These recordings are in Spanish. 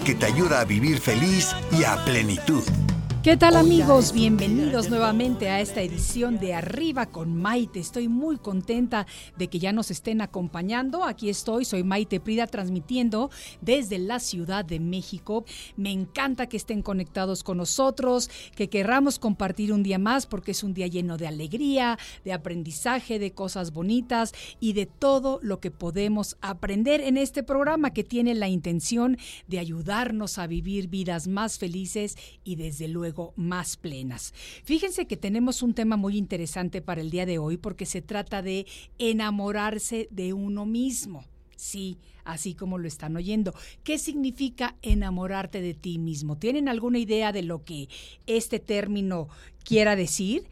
que te ayuda a vivir feliz y a plenitud. ¿Qué tal amigos? Bienvenidos nuevamente a esta edición de Arriba con Maite. Estoy muy contenta de que ya nos estén acompañando. Aquí estoy, soy Maite Prida transmitiendo desde la Ciudad de México. Me encanta que estén conectados con nosotros, que querramos compartir un día más porque es un día lleno de alegría, de aprendizaje, de cosas bonitas y de todo lo que podemos aprender en este programa que tiene la intención de ayudarnos a vivir vidas más felices y desde luego más plenas. Fíjense que tenemos un tema muy interesante para el día de hoy porque se trata de enamorarse de uno mismo. Sí, así como lo están oyendo. ¿Qué significa enamorarte de ti mismo? ¿Tienen alguna idea de lo que este término quiera decir?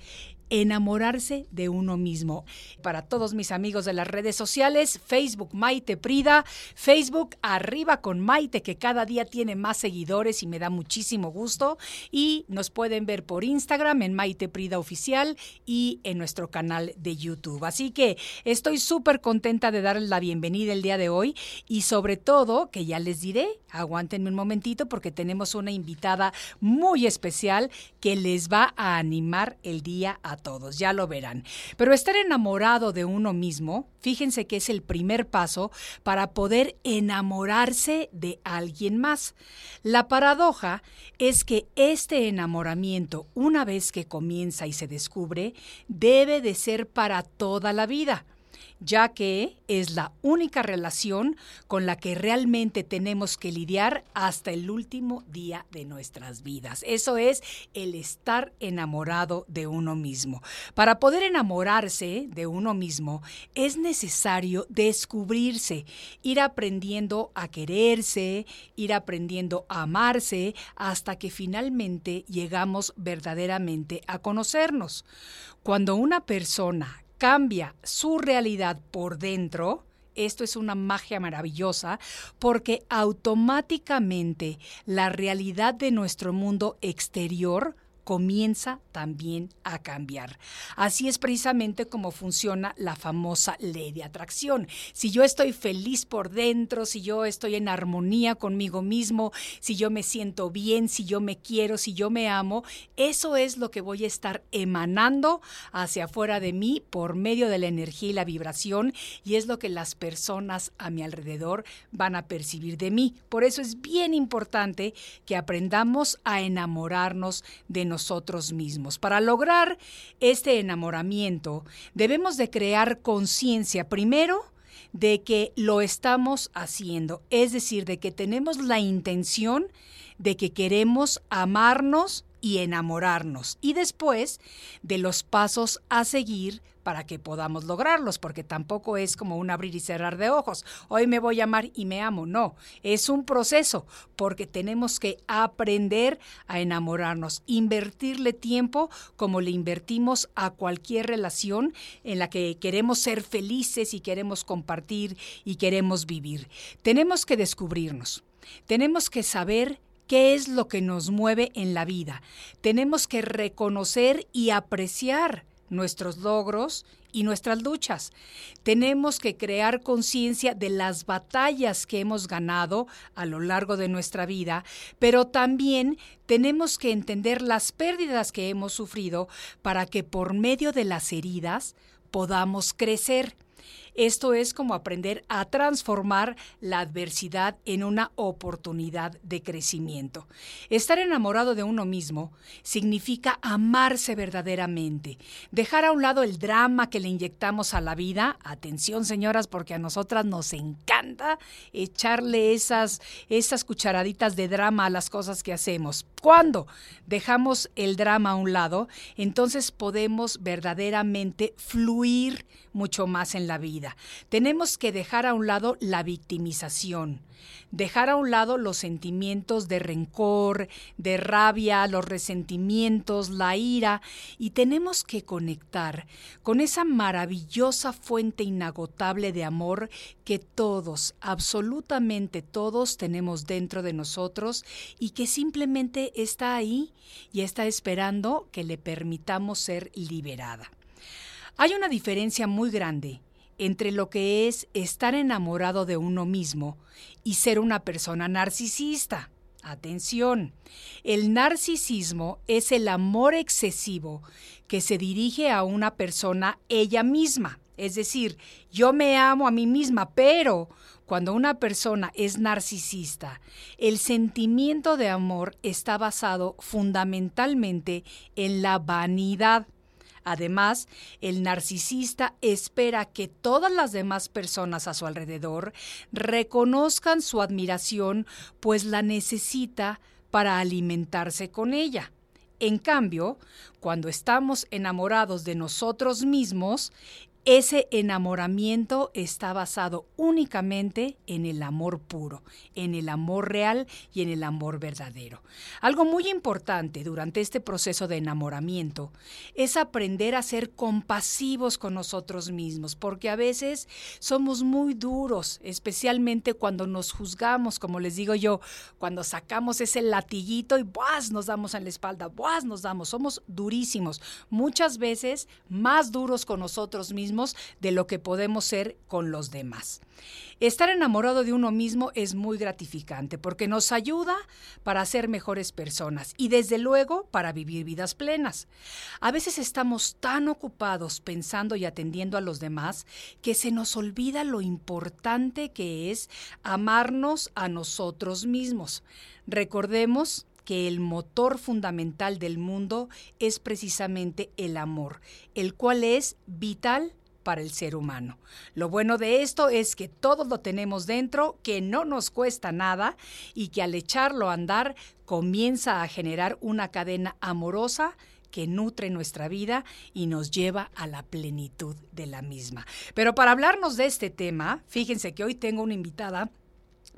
Enamorarse de uno mismo. Para todos mis amigos de las redes sociales, Facebook Maite Prida, Facebook Arriba con Maite, que cada día tiene más seguidores y me da muchísimo gusto. Y nos pueden ver por Instagram en Maite Prida Oficial y en nuestro canal de YouTube. Así que estoy súper contenta de darles la bienvenida el día de hoy y sobre todo, que ya les diré, aguántenme un momentito porque tenemos una invitada muy especial que les va a animar el día a todos, ya lo verán. Pero estar enamorado de uno mismo, fíjense que es el primer paso para poder enamorarse de alguien más. La paradoja es que este enamoramiento, una vez que comienza y se descubre, debe de ser para toda la vida ya que es la única relación con la que realmente tenemos que lidiar hasta el último día de nuestras vidas. Eso es el estar enamorado de uno mismo. Para poder enamorarse de uno mismo es necesario descubrirse, ir aprendiendo a quererse, ir aprendiendo a amarse hasta que finalmente llegamos verdaderamente a conocernos. Cuando una persona cambia su realidad por dentro, esto es una magia maravillosa porque automáticamente la realidad de nuestro mundo exterior comienza también a cambiar. Así es precisamente como funciona la famosa ley de atracción. Si yo estoy feliz por dentro, si yo estoy en armonía conmigo mismo, si yo me siento bien, si yo me quiero, si yo me amo, eso es lo que voy a estar emanando hacia afuera de mí por medio de la energía y la vibración y es lo que las personas a mi alrededor van a percibir de mí. Por eso es bien importante que aprendamos a enamorarnos de nosotros mismos. Para lograr este enamoramiento, debemos de crear conciencia primero de que lo estamos haciendo, es decir, de que tenemos la intención de que queremos amarnos y enamorarnos y después de los pasos a seguir para que podamos lograrlos, porque tampoco es como un abrir y cerrar de ojos. Hoy me voy a amar y me amo. No, es un proceso, porque tenemos que aprender a enamorarnos, invertirle tiempo como le invertimos a cualquier relación en la que queremos ser felices y queremos compartir y queremos vivir. Tenemos que descubrirnos, tenemos que saber qué es lo que nos mueve en la vida. Tenemos que reconocer y apreciar nuestros logros y nuestras luchas. Tenemos que crear conciencia de las batallas que hemos ganado a lo largo de nuestra vida, pero también tenemos que entender las pérdidas que hemos sufrido para que por medio de las heridas podamos crecer. Esto es como aprender a transformar la adversidad en una oportunidad de crecimiento. Estar enamorado de uno mismo significa amarse verdaderamente, dejar a un lado el drama que le inyectamos a la vida. Atención, señoras, porque a nosotras nos encanta echarle esas, esas cucharaditas de drama a las cosas que hacemos. Cuando dejamos el drama a un lado, entonces podemos verdaderamente fluir mucho más en la vida. Tenemos que dejar a un lado la victimización, dejar a un lado los sentimientos de rencor, de rabia, los resentimientos, la ira, y tenemos que conectar con esa maravillosa fuente inagotable de amor que todos, absolutamente todos tenemos dentro de nosotros y que simplemente está ahí y está esperando que le permitamos ser liberada. Hay una diferencia muy grande entre lo que es estar enamorado de uno mismo y ser una persona narcisista. Atención, el narcisismo es el amor excesivo que se dirige a una persona ella misma. Es decir, yo me amo a mí misma, pero cuando una persona es narcisista, el sentimiento de amor está basado fundamentalmente en la vanidad. Además, el narcisista espera que todas las demás personas a su alrededor reconozcan su admiración, pues la necesita para alimentarse con ella. En cambio, cuando estamos enamorados de nosotros mismos, ese enamoramiento está basado únicamente en el amor puro, en el amor real y en el amor verdadero. Algo muy importante durante este proceso de enamoramiento es aprender a ser compasivos con nosotros mismos, porque a veces somos muy duros, especialmente cuando nos juzgamos, como les digo yo, cuando sacamos ese latiguito y ¡buas! nos damos en la espalda, ¡buas! nos damos, somos durísimos, muchas veces más duros con nosotros mismos de lo que podemos ser con los demás. Estar enamorado de uno mismo es muy gratificante porque nos ayuda para ser mejores personas y desde luego para vivir vidas plenas. A veces estamos tan ocupados pensando y atendiendo a los demás que se nos olvida lo importante que es amarnos a nosotros mismos. Recordemos que el motor fundamental del mundo es precisamente el amor, el cual es vital para el ser humano. Lo bueno de esto es que todos lo tenemos dentro, que no nos cuesta nada y que al echarlo a andar comienza a generar una cadena amorosa que nutre nuestra vida y nos lleva a la plenitud de la misma. Pero para hablarnos de este tema, fíjense que hoy tengo una invitada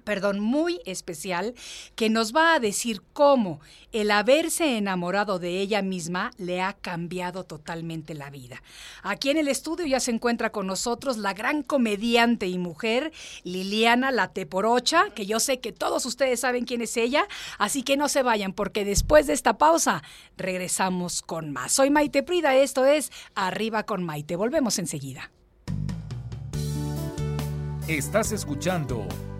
perdón, muy especial, que nos va a decir cómo el haberse enamorado de ella misma le ha cambiado totalmente la vida. Aquí en el estudio ya se encuentra con nosotros la gran comediante y mujer Liliana Lateporocha, que yo sé que todos ustedes saben quién es ella, así que no se vayan porque después de esta pausa regresamos con más. Soy Maite Prida, esto es Arriba con Maite. Volvemos enseguida. Estás escuchando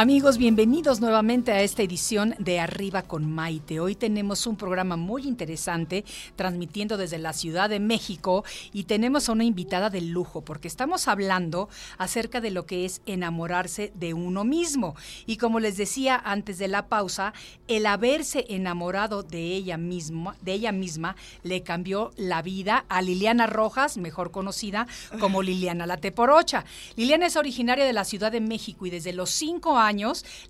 Amigos, bienvenidos nuevamente a esta edición de Arriba con Maite. Hoy tenemos un programa muy interesante transmitiendo desde la Ciudad de México y tenemos a una invitada de lujo porque estamos hablando acerca de lo que es enamorarse de uno mismo. Y como les decía antes de la pausa, el haberse enamorado de ella misma, de ella misma le cambió la vida a Liliana Rojas, mejor conocida como Liliana La Teporocha. Liliana es originaria de la Ciudad de México y desde los cinco años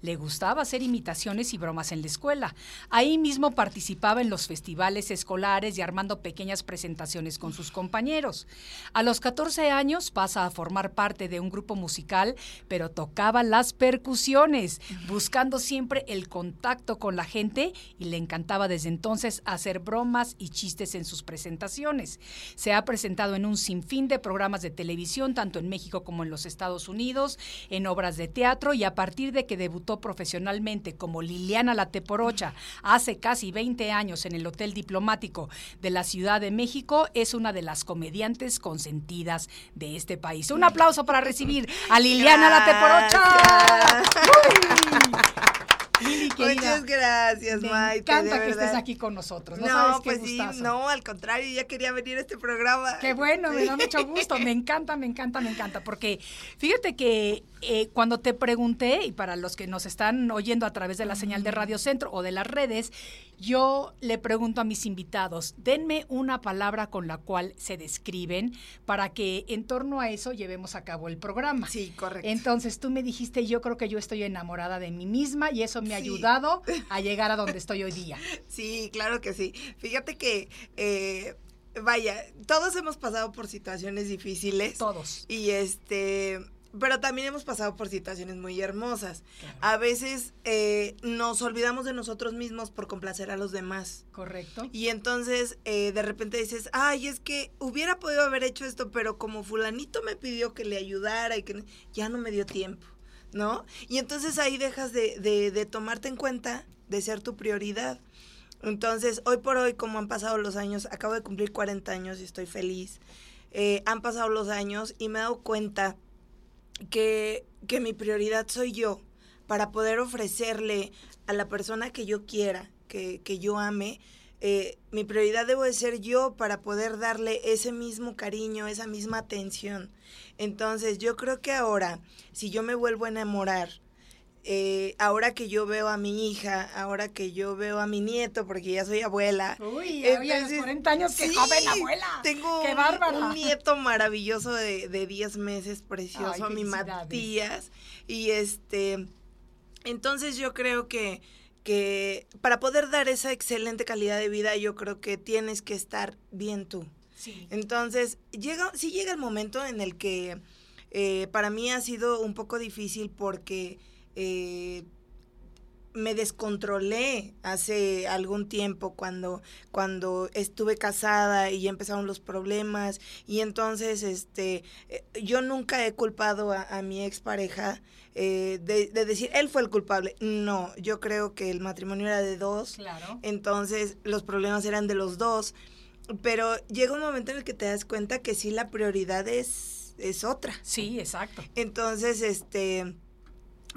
le gustaba hacer imitaciones y bromas en la escuela. Ahí mismo participaba en los festivales escolares y armando pequeñas presentaciones con sus compañeros. A los 14 años pasa a formar parte de un grupo musical, pero tocaba las percusiones, buscando siempre el contacto con la gente y le encantaba desde entonces hacer bromas y chistes en sus presentaciones. Se ha presentado en un sinfín de programas de televisión, tanto en México como en los Estados Unidos, en obras de teatro y a partir de que debutó profesionalmente como Liliana La Teporocha hace casi 20 años en el Hotel Diplomático de la Ciudad de México, es una de las comediantes consentidas de este país. Un aplauso para recibir a Liliana La Teporocha. Uy. Lili, querida. Muchas gracias, Me Maite. encanta de que estés aquí con nosotros. No, No, sabes qué pues sí, gustazo. no, al contrario, ya quería venir a este programa. Qué bueno, me da mucho gusto. Me encanta, me encanta, me encanta. Porque fíjate que eh, cuando te pregunté, y para los que nos están oyendo a través de la señal de Radio Centro o de las redes, yo le pregunto a mis invitados, denme una palabra con la cual se describen para que en torno a eso llevemos a cabo el programa. Sí, correcto. Entonces tú me dijiste, yo creo que yo estoy enamorada de mí misma y eso me ha Sí. ayudado a llegar a donde estoy hoy día. Sí, claro que sí. Fíjate que, eh, vaya, todos hemos pasado por situaciones difíciles. Todos. Y este, pero también hemos pasado por situaciones muy hermosas. Claro. A veces eh, nos olvidamos de nosotros mismos por complacer a los demás. Correcto. Y entonces eh, de repente dices, ay, es que hubiera podido haber hecho esto, pero como fulanito me pidió que le ayudara y que ya no me dio tiempo, ¿no? Y entonces ahí dejas de, de, de tomarte en cuenta, de ser tu prioridad. Entonces, hoy por hoy, como han pasado los años, acabo de cumplir 40 años y estoy feliz. Eh, han pasado los años y me he dado cuenta que, que mi prioridad soy yo para poder ofrecerle a la persona que yo quiera, que, que yo ame, eh, mi prioridad debo de ser yo para poder darle ese mismo cariño, esa misma atención. Entonces yo creo que ahora, si yo me vuelvo a enamorar, eh, ahora que yo veo a mi hija, ahora que yo veo a mi nieto, porque ya soy abuela. Uy, ya había los entonces, 40 años, sí, joven abuela. Tengo qué un- bárbara. un nieto maravilloso de, de 10 meses, precioso, Ay, mi. Matías. Y este, entonces yo creo que, que para poder dar esa excelente calidad de vida, yo creo que tienes que estar bien tú. Sí. Entonces, llega, sí llega el momento en el que eh, para mí ha sido un poco difícil porque eh, me descontrolé hace algún tiempo cuando, cuando estuve casada y empezaron los problemas y entonces este eh, yo nunca he culpado a, a mi expareja eh, de, de decir él fue el culpable. No, yo creo que el matrimonio era de dos. Claro. Entonces los problemas eran de los dos. Pero llega un momento en el que te das cuenta que sí la prioridad es, es otra. Sí, exacto. Entonces, este,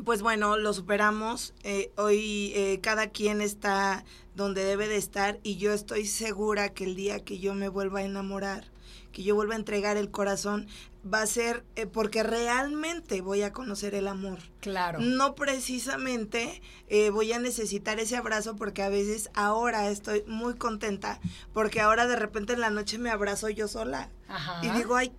pues bueno, lo superamos. Eh, hoy eh, cada quien está donde debe de estar y yo estoy segura que el día que yo me vuelva a enamorar, que yo vuelva a entregar el corazón, va a ser eh, porque realmente voy a conocer el amor. Claro. No precisamente eh, voy a necesitar ese abrazo porque a veces ahora estoy muy contenta porque ahora de repente en la noche me abrazo yo sola Ajá. y digo, ay,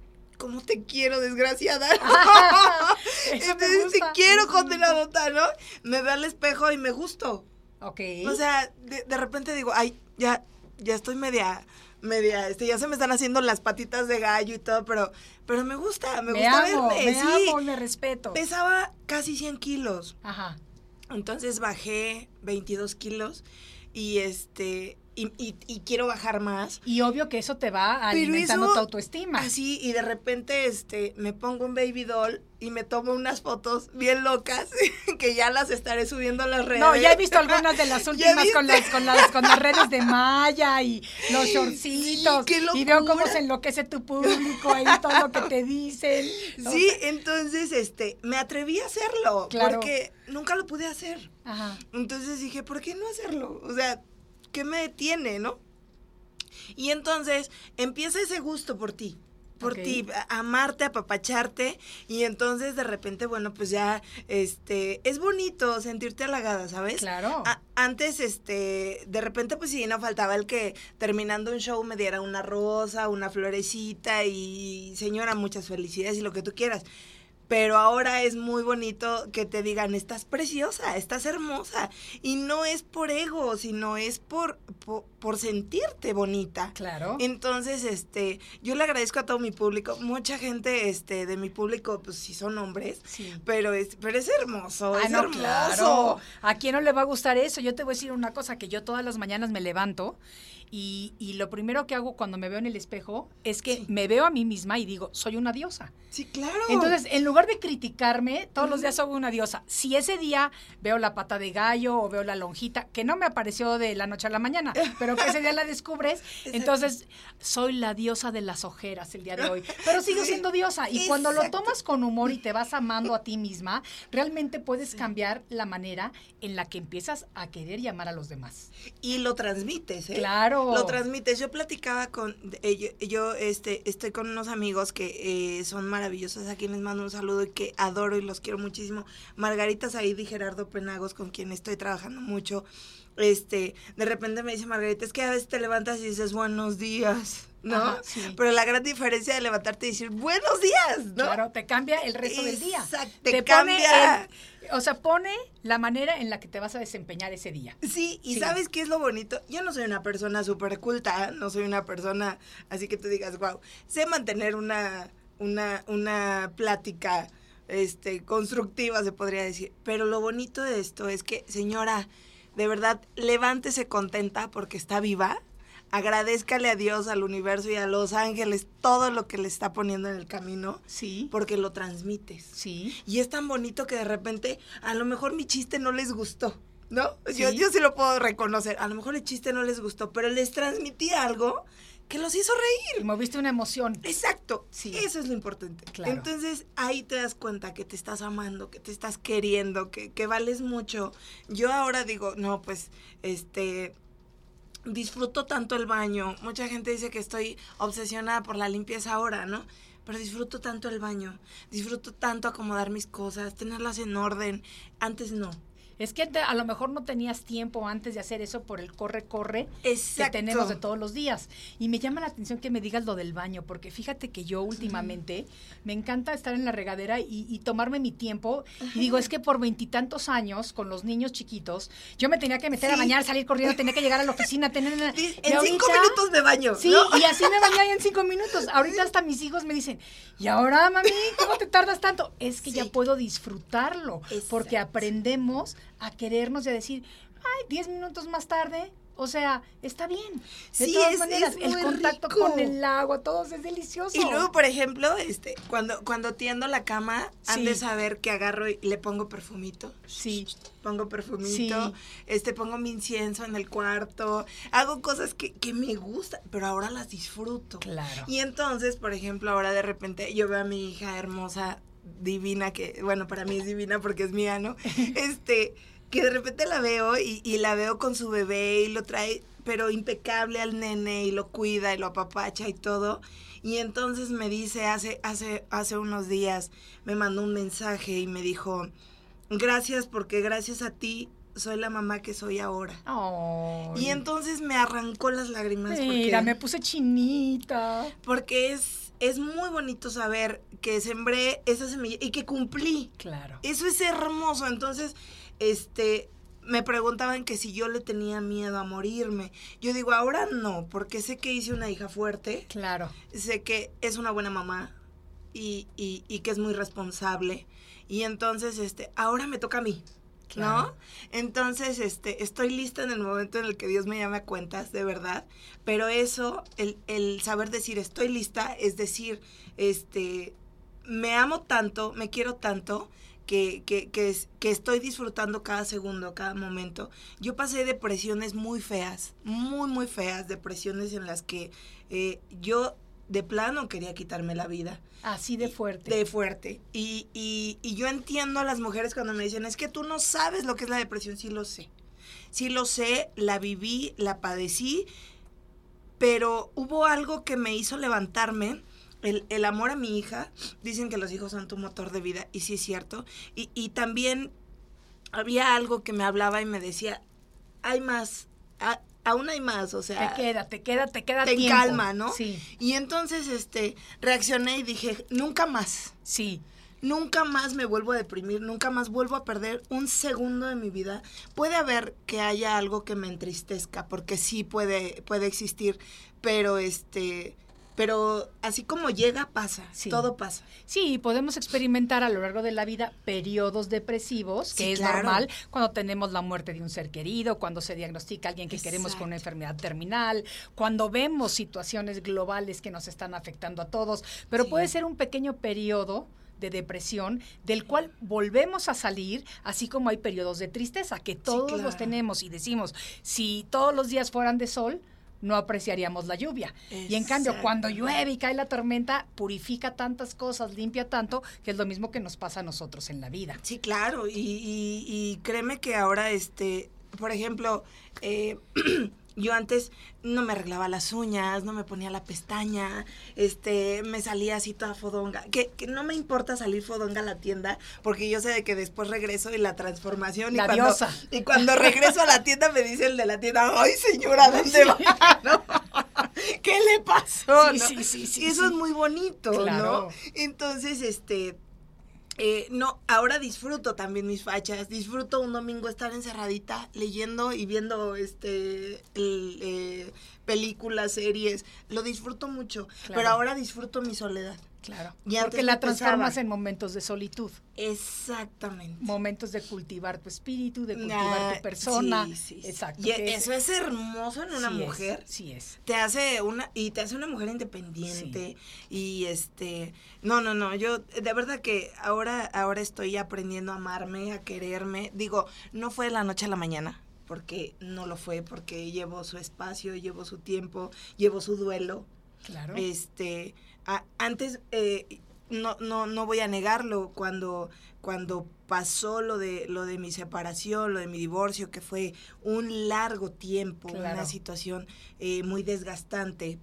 ¿cómo te quiero, desgraciada? Entonces te quiero, condenadota, ¿no? Me veo al espejo y me gusto. Ok. O sea, de, de repente digo, ay, ya, ya estoy media, media, este, ya se me están haciendo las patitas de gallo y todo, pero, pero me gusta, me, me gusta amo, verme, me sí. amo y me respeto. Pesaba casi 100 kilos. Ajá. Entonces bajé 22 kilos y este y, y- y quiero bajar más. Y obvio que eso te va alimentando eso, tu autoestima. Así, y de repente este me pongo un baby doll y me tomo unas fotos bien locas que ya las estaré subiendo a las redes. No, ya he visto algunas de las ¿Ya últimas con las, con las con las redes de Maya y los shortcitos. qué y veo cómo se enloquece tu público ahí, todo lo que te dicen. Sí, entonces este me atreví a hacerlo Claro. porque nunca lo pude hacer. Ajá. Entonces dije, ¿por qué no hacerlo? O sea, ¿qué me detiene, no? Y entonces empieza ese gusto por ti, por ti, a- amarte, apapacharte, y entonces de repente, bueno, pues ya, este, es bonito sentirte halagada, ¿sabes? Claro. A- antes, este, de repente, pues sí, no faltaba el que terminando un show me diera una rosa, una florecita y señora, muchas felicidades y lo que tú quieras. Pero ahora es muy bonito que te digan, estás preciosa, estás hermosa. Y no es por ego, sino es por, por, por sentirte bonita. Claro. Entonces, este, yo le agradezco a todo mi público. Mucha gente, este, de mi público, pues sí son hombres. Sí. Pero es, pero es hermoso, Ah, es no, hermoso. claro. ¿A quién no le va a gustar eso? Yo te voy a decir una cosa, que yo todas las mañanas me levanto Y, y lo primero que hago cuando me veo en el espejo es que me veo a mí misma y digo, soy una diosa. Sí, claro. Entonces, en lugar de criticarme, todos los días soy una diosa. Si ese día veo la pata de gallo o veo la lonjita, que no me apareció de la noche a la mañana, pero que ese día la descubres, entonces soy la diosa de las ojeras el día de hoy. Pero sigo siendo diosa. Y cuando lo tomas con humor y te vas amando a ti misma, realmente puedes cambiar la manera en la que empiezas a querer y amar a los demás. y lo transmites, ¿eh? Claro. Lo transmites. Yo platicaba con, eh, yo, yo, este, estoy con unos amigos que eh, son maravillosos, a quienes mando un saludo y que adoro y los quiero muchísimo. Margarita Said y Gerardo Penagos, con quien estoy trabajando mucho. Este, de repente me dice Margarita, es que a veces te levantas y dices buenos días, ¿no? Ajá, sí. Pero la gran diferencia de levantarte y decir buenos días, ¿no? Claro, te cambia el resto del día. Te pone cambia. el- o sea, pone la manera en la que te vas a desempeñar ese día. Sí, y Sí. ¿sabes qué es lo bonito? Yo no soy una persona súper culta, no soy una persona así que tú digas, wow, sé mantener una, una, una plática este, constructiva, se podría decir. Pero lo bonito de esto es que, señora, de verdad, levántese contenta porque está viva. Agradezcale a Dios, al universo y a los ángeles todo lo que le está poniendo en el camino, Sí. porque lo transmites. Sí. Y es tan bonito que de repente, a lo mejor mi chiste no les gustó, ¿no? Yo, Sí. yo sí lo puedo reconocer. A lo mejor el chiste no les gustó, pero les transmití algo que los hizo reír. Moviste una emoción. Exacto, Sí. eso es lo importante. Claro. Entonces ahí te das cuenta que te estás amando, que te estás queriendo, que, que vales mucho. Yo ahora digo, no, pues, este, disfruto tanto el baño. Mucha gente dice que estoy obsesionada por la limpieza ahora, ¿no? Pero disfruto tanto el baño, disfruto tanto acomodar mis cosas, tenerlas en orden. Antes no. Es que te- a lo mejor no tenías tiempo antes de hacer eso por el corre-corre que tenemos de todos los días. Y me llama la atención que me digas lo del baño, porque fíjate que yo últimamente me encanta estar en la regadera y, y tomarme mi tiempo. Y digo, es que por veintitantos años, con los niños chiquitos, yo me tenía que meter a bañar, salir corriendo, tenía que llegar a la oficina, tener... En cinco ahorita- minutos me baño. Sí, ¿no? y así me bañé en cinco minutos. Ahorita hasta mis hijos me dicen, ¿y ahora, mami, cómo te tardas tanto? Es que ya puedo disfrutarlo, porque aprendemos a querernos y a decir, ay, diez minutos más tarde, o sea, está bien. De Sí, todas es- maneras, es el contacto rico. con el agua, todo es delicioso. Y luego, por ejemplo, este, cuando, cuando tiendo la cama, han Sí. de saber que agarro y le pongo perfumito. Sí. Pongo perfumito, Sí. este, pongo mi incienso en el cuarto, hago cosas que, que me gustan, pero ahora las disfruto. Claro. Y entonces, por ejemplo, ahora de repente yo veo a mi hija hermosa, divina, que, bueno, para mí es divina porque es mía, ¿no? Este, que de repente la veo y, y la veo con su bebé y lo trae, pero impecable al nene y lo cuida y lo apapacha y todo. Y entonces me dice hace, hace, hace unos días, me mandó un mensaje y me dijo, gracias porque gracias a ti soy la mamá que soy ahora. Ay. Y entonces me arrancó las lágrimas. Mira, porque- me puse chinita. porque es, es muy bonito saber que sembré esa semilla y que cumplí. Claro. Eso es hermoso. Entonces, este, me preguntaban que si yo le tenía miedo a morirme. Yo digo, ahora no, porque sé que hice una hija fuerte, Claro. sé que es una buena mamá y, y, y que es muy responsable. Y entonces, este, ahora me toca a mí. Claro. ¿No? Entonces, este, estoy lista en el momento en el que Dios me llame a cuentas, de verdad. Pero eso, el, el saber decir estoy lista, es decir, este, me amo tanto, me quiero tanto, que, que, que, que estoy disfrutando cada segundo, cada momento. Yo pasé depresiones muy feas, muy, muy feas, depresiones en las que eh, yo de plano quería quitarme la vida Así de fuerte. de fuerte. Y, y, y yo entiendo a las mujeres cuando me dicen, es que tú no sabes lo que es la depresión, sí lo sé. Sí lo sé, la viví, la padecí, pero hubo algo que me hizo levantarme. El, el amor a mi hija, dicen que los hijos son tu motor de vida, y sí es cierto. Y, y también había algo que me hablaba y me decía, hay más, a- aún hay más, o sea... te queda, te queda, te queda te tiempo. calma, ¿no? Sí, Y entonces, este, reaccioné y dije, nunca más. sí. Nunca más me vuelvo a deprimir, nunca más vuelvo a perder un segundo de mi vida. Puede haber que haya algo que me entristezca, porque sí puede, puede existir, pero este pero así como llega, pasa, Sí. todo pasa. Sí, podemos experimentar a lo largo de la vida periodos depresivos, que Sí, es claro. normal cuando tenemos la muerte de un ser querido, cuando se diagnostica a alguien que queremos con una enfermedad terminal, cuando vemos situaciones globales que nos están afectando a todos, pero Sí. puede ser un pequeño periodo de depresión del cual volvemos a salir, así como hay periodos de tristeza, que todos los claro. tenemos y decimos, si todos los días fueran de sol, no apreciaríamos la lluvia. Y en cambio, cuando llueve y cae la tormenta, purifica tantas cosas, limpia tanto, que es lo mismo que nos pasa a nosotros en la vida. Sí, claro, y, y- y créeme que ahora, este, por ejemplo, eh, yo antes no me arreglaba las uñas, no me ponía la pestaña, este, me salía así toda fodonga, que, que no me importa salir fodonga a la tienda, porque yo sé de que después regreso y la transformación, y, La cuando, diosa. y cuando regreso a la tienda me dice el de la tienda, ay señora, ¿dónde va? ¿No? ¿Qué le pasó? Sí, no? sí, sí, sí, y eso sí. es muy bonito, Claro. ¿no? Entonces, este, eh, no, ahora disfruto también mis fachas, disfruto un domingo estar encerradita leyendo y viendo este el, eh, películas, series, lo disfruto mucho, Claro. pero ahora disfruto mi soledad. Claro. Y Porque la transformas en momentos de solitud, Exactamente. momentos de cultivar tu espíritu, de cultivar tu persona. sí, sí, sí. Exacto. Y eso es hermoso en una sí es, mujer. sí es. te hace una y te hace una mujer independiente y este no no no yo de verdad que ahora ahora estoy aprendiendo a amarme a quererme digo no fue de la noche a la mañana porque no lo fue porque llevo su espacio llevo su tiempo llevo su duelo Claro. este a- antes eh, no, no, no voy a negarlo cuando cuando pasó lo de lo de mi separación lo de mi divorcio que fue un largo tiempo Claro. una situación eh, muy desgastante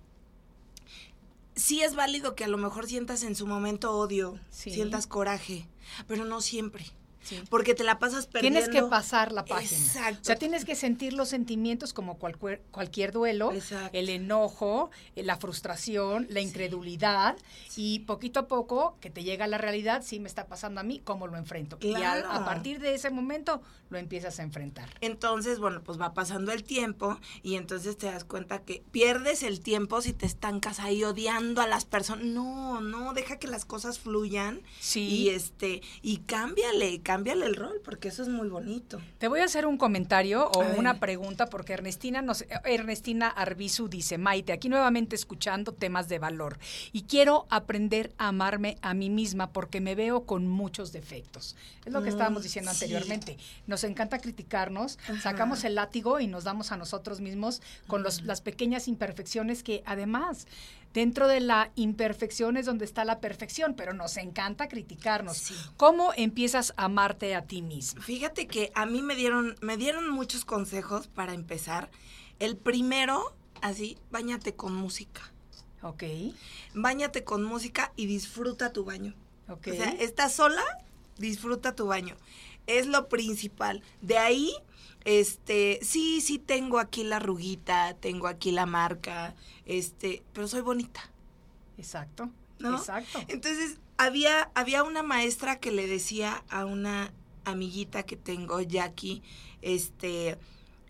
sí es válido que a lo mejor sientas en su momento odio Sí. sientas coraje pero no siempre Sí. porque te la pasas perdiendo Tienes que pasar la página. Exacto. O sea, tienes que sentir los sentimientos como cualquier, cualquier duelo, Exacto. el enojo, eh, la frustración, la incredulidad y poquito a poco que te llega la realidad, sí me está pasando a mí, ¿cómo lo enfrento? Y a, partir de ese momento lo empiezas a enfrentar. Entonces, bueno, pues va pasando el tiempo y entonces te das cuenta que pierdes el tiempo si te estancas ahí odiando a las personas. No, no, deja que las cosas fluyan Sí. y este y cámbiale, cámbiale el rol porque eso es muy bonito. Te voy a hacer un comentario o una pregunta porque Ernestina nos Ernestina Arbizu dice, "Maite, aquí nuevamente escuchando temas de valor y quiero aprender a amarme a mí misma porque me veo con muchos defectos." Es lo que Mm, estábamos diciendo sí. anteriormente. Nos encanta criticarnos, Ajá. sacamos el látigo y nos damos a nosotros mismos con los- las pequeñas imperfecciones que además Dentro de la imperfección es donde está la perfección, pero nos encanta criticarnos. Sí. ¿Cómo empiezas a amarte a ti misma? Fíjate que a mí me dieron me dieron muchos consejos para empezar. El primero, así, bañate con música. ¿Ok? Báñate con música y disfruta tu baño. Ok. O sea, estás sola, disfruta tu baño. Es lo principal. De ahí, este, sí, sí tengo aquí la ruguita, tengo aquí la marca, este, pero soy bonita, Exacto. ¿no? Exacto. Entonces, había, había una maestra que le decía a una amiguita que tengo, Jackie, este,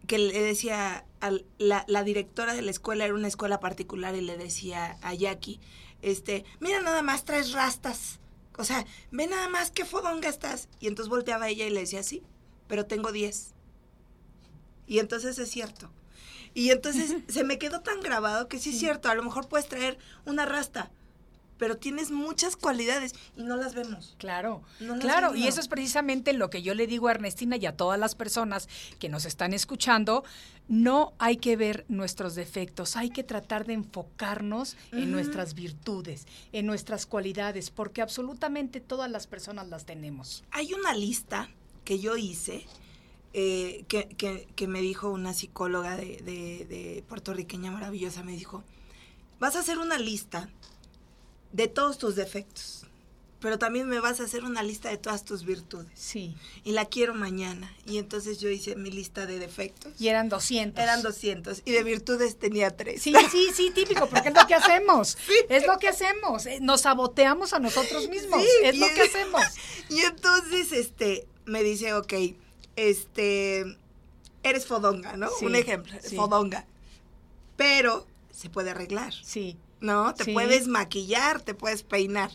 que le decía, a la, la directora de la escuela era una escuela particular y le decía a Jackie, este, mira nada más, traes rastas. O sea, ve nada más qué fodonga estás. Y entonces volteaba ella y le decía, sí, pero tengo 10. Y entonces es cierto. Y entonces se me quedó tan grabado que sí es cierto, a lo mejor puedes traer una rasta, pero tienes muchas cualidades y no las vemos. Claro, No las claro, y eso es precisamente lo que yo le digo a Ernestina y a todas las personas que nos están escuchando. No hay que ver nuestros defectos, hay que tratar de enfocarnos en nuestras virtudes, en nuestras cualidades, porque absolutamente todas las personas las tenemos. Hay una lista que yo hice eh, que, que- que me dijo una psicóloga de, de- de puertorriqueña maravillosa, me dijo, vas a hacer una lista de todos tus defectos, pero también me vas a hacer una lista de todas tus virtudes. Sí, Y la quiero mañana. Y entonces yo hice mi lista de defectos. y eran 200. Eran 200 y de virtudes tenía tres. Sí, sí, sí, típico, porque es lo que hacemos. Es lo que hacemos. eh, Nos saboteamos a nosotros mismos. Sí, es lo que hacemos. Y entonces, este, me dice, ok, este, eres fodonga, ¿no? Sí, Un ejemplo, sí. fodonga. Pero se puede arreglar. Sí, ¿no? Te Sí. puedes maquillar, te puedes peinar.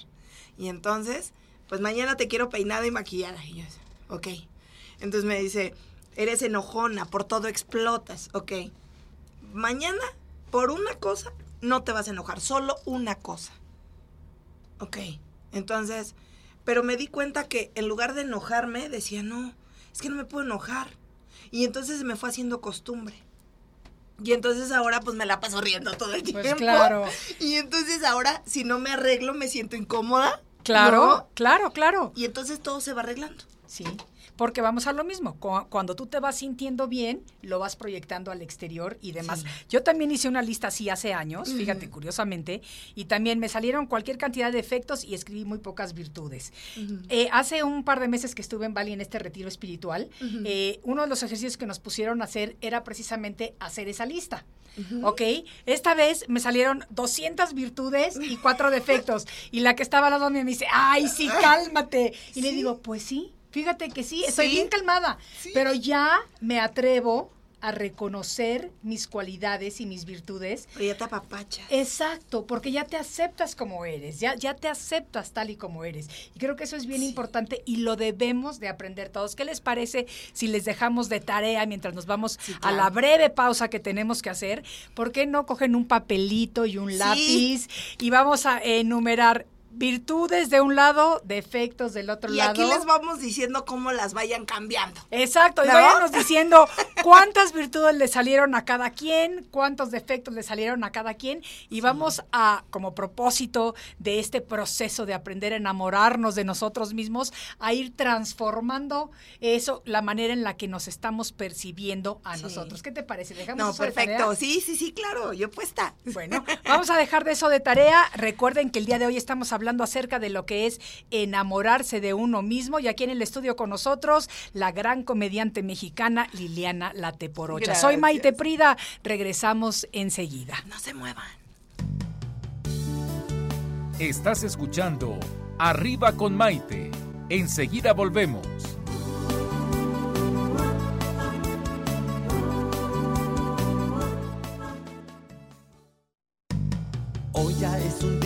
Y entonces, pues mañana te quiero peinada y maquillada. Y yo, ok. Entonces me dice, eres enojona, por todo explotas. Ok. Mañana, por una cosa, no te vas a enojar, solo una cosa. Ok. Entonces, pero me di cuenta que en lugar de enojarme, decía, no, es que no me puedo enojar. Y entonces me fue haciendo costumbre. Y entonces ahora pues me la paso riendo todo el tiempo. Pues claro. Y entonces ahora, si no me arreglo, me siento incómoda. Claro, ¿no? claro, claro. Y entonces todo se va arreglando. Sí, porque vamos a lo mismo. Cu- Cuando tú te vas sintiendo bien, lo vas proyectando al exterior y demás. Sí. Yo también hice una lista así hace años, fíjate, curiosamente, y también me salieron cualquier cantidad de efectos y escribí muy pocas virtudes. Eh, hace un par de meses que estuve en Bali en este retiro espiritual, eh, uno de los ejercicios que nos pusieron a hacer era precisamente hacer esa lista. ¿Ok? Esta vez me salieron 200 virtudes y cuatro defectos. Y la que estaba al lado mío me dice, ay, sí, cálmate. Y le digo, pues sí, fíjate que sí, estoy Sí. bien calmada. Sí. Pero ya me atrevo a reconocer mis cualidades y mis virtudes. Pero ya te apapacha. Exacto, porque ya te aceptas como eres, ya, ya te aceptas tal y como eres. Y creo que eso es bien importante y lo debemos de aprender todos. ¿Qué les parece si les dejamos de tarea mientras nos vamos Sí, a la breve pausa que tenemos que hacer? ¿Por qué no cogen un papelito y un Sí. lápiz y vamos a enumerar virtudes de un lado, defectos del otro Y lado? aquí les vamos diciendo cómo las vayan cambiando. Exacto, y ¿No? váyanos diciendo cuántas virtudes le salieron a cada quien, cuántos defectos le salieron a cada quien, y vamos a, como propósito de este proceso de aprender a enamorarnos de nosotros mismos, a ir transformando eso, la manera en la que nos estamos percibiendo a Sí. nosotros. ¿Qué te parece? ¿Dejamos No, eso perfecto. Sí, sí, sí, claro. Yo puesta. Bueno, vamos a dejar de eso de tarea. Recuerden que el día de hoy estamos hablando acerca de lo que es enamorarse de uno mismo. Y aquí en el estudio con nosotros, la gran comediante mexicana Liliana Lateporocha. Soy Gracias. Maite Prida. Regresamos enseguida. No se muevan. Estás escuchando Arriba con Maite. Enseguida volvemos. Hoy ya es un día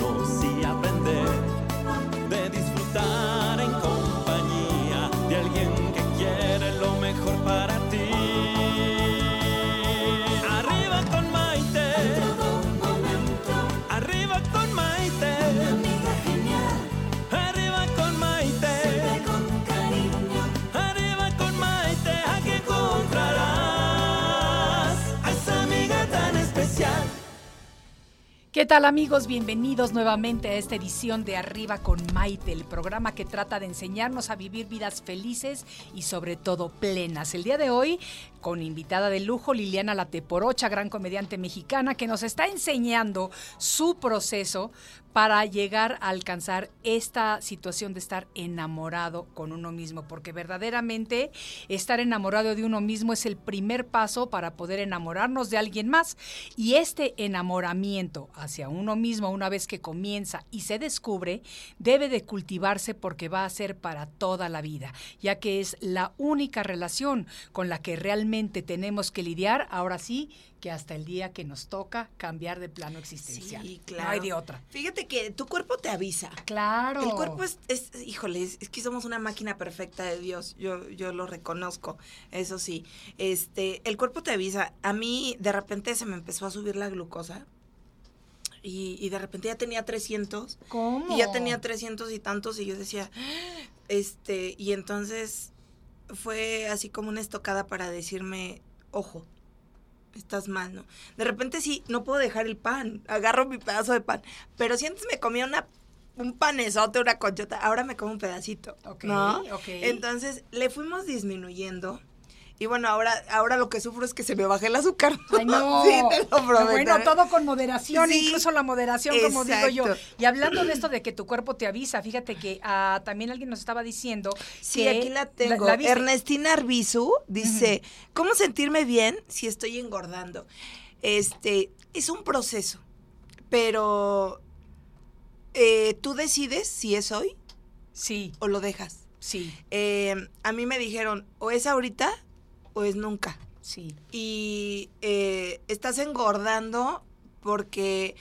¿Qué tal amigos? Bienvenidos nuevamente a esta edición de Arriba con Maite, el programa que trata de enseñarnos a vivir vidas felices y sobre todo plenas. El día de hoy con invitada de lujo Liliana Lateporocha, gran comediante mexicana, que nos está enseñando su proceso para llegar a alcanzar esta situación de estar enamorado con uno mismo, porque verdaderamente estar enamorado de uno mismo es el primer paso para poder enamorarnos de alguien más. Y este enamoramiento hacia uno mismo, una vez que comienza y se descubre, debe de cultivarse porque va a ser para toda la vida, ya que es la única relación con la que realmente tenemos que lidiar, ahora sí, que hasta el día que nos toca cambiar de plano existencial. Sí, claro. No hay de otra. Fíjate que tu cuerpo te avisa. Claro. El cuerpo es, es híjole, es, es que somos una máquina perfecta de Dios. Yo, yo lo reconozco, eso sí. Este, el cuerpo te avisa. A mí de repente se me empezó a subir la glucosa. Y, y de repente ya tenía 300. ¿Cómo? Y ya tenía 300 y tantos y yo decía, este, y entonces fue así como una estocada para decirme, ojo, estás mal, ¿no? De repente sí, no puedo dejar el pan, agarro mi pedazo de pan, pero si antes me comía una un panesote, una conchota, ahora me como un pedacito, ¿no? ok. Entonces le fuimos disminuyendo. Y bueno, ahora, ahora lo que sufro es que se me baje el azúcar. Ay, no. sí, te lo prometo. Bueno, todo con moderación, Sí, incluso la moderación, como digo yo. Y hablando de esto de que tu cuerpo te avisa, fíjate que ah, también alguien nos estaba diciendo Sí, que aquí la tengo. Ernestina Arbizu dice, ¿cómo sentirme bien si estoy engordando? este, es un proceso, pero eh, tú decides si es hoy Sí, o lo dejas. sí, Eh, a mí me dijeron, o es ahorita o es nunca. sí. Y eh, estás engordando porque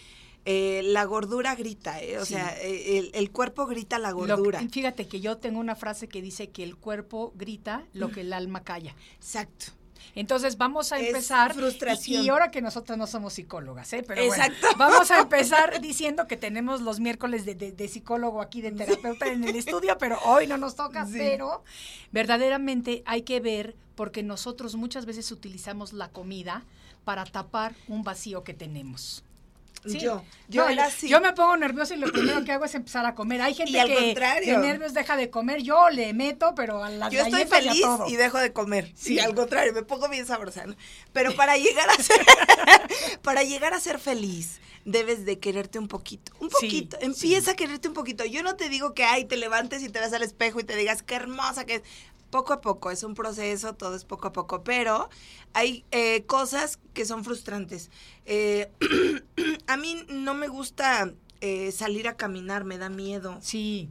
eh, la gordura grita, eh, o Sí. sea, eh, el, el cuerpo grita la gordura. fíjate que yo tengo una frase que dice que el cuerpo grita lo que el alma calla. Exacto. Entonces vamos a Es empezar. frustración. Y, y ahora que nosotros no somos psicólogas, ¿eh? Pero bueno, Exacto. vamos a empezar diciendo que tenemos los miércoles de, de- de psicólogo aquí, de terapeuta en el estudio, pero hoy no nos toca. Sí. Pero verdaderamente hay que ver, porque nosotros muchas veces utilizamos la comida para tapar un vacío que tenemos. Sí. Yo, yo No, era así. Yo me pongo nerviosa y lo primero que hago es empezar a comer. Hay gente Y al que contrario. de nervios deja de comer. Yo le meto, pero a las Yo estoy y feliz todo. y dejo de comer. Sí. Y al contrario, me pongo bien sabrosa. Pero para llegar a ser, para llegar a ser feliz, debes de quererte un poquito. Un Sí, poquito. Empieza a quererte un poquito. Yo no te digo que ay, te levantes y te vas al espejo y te digas qué hermosa que es. Poco a poco, es un proceso, todo es poco a poco, pero hay eh, cosas que son frustrantes. Eh, a mí no me gusta eh, salir a caminar, me da miedo. Sí,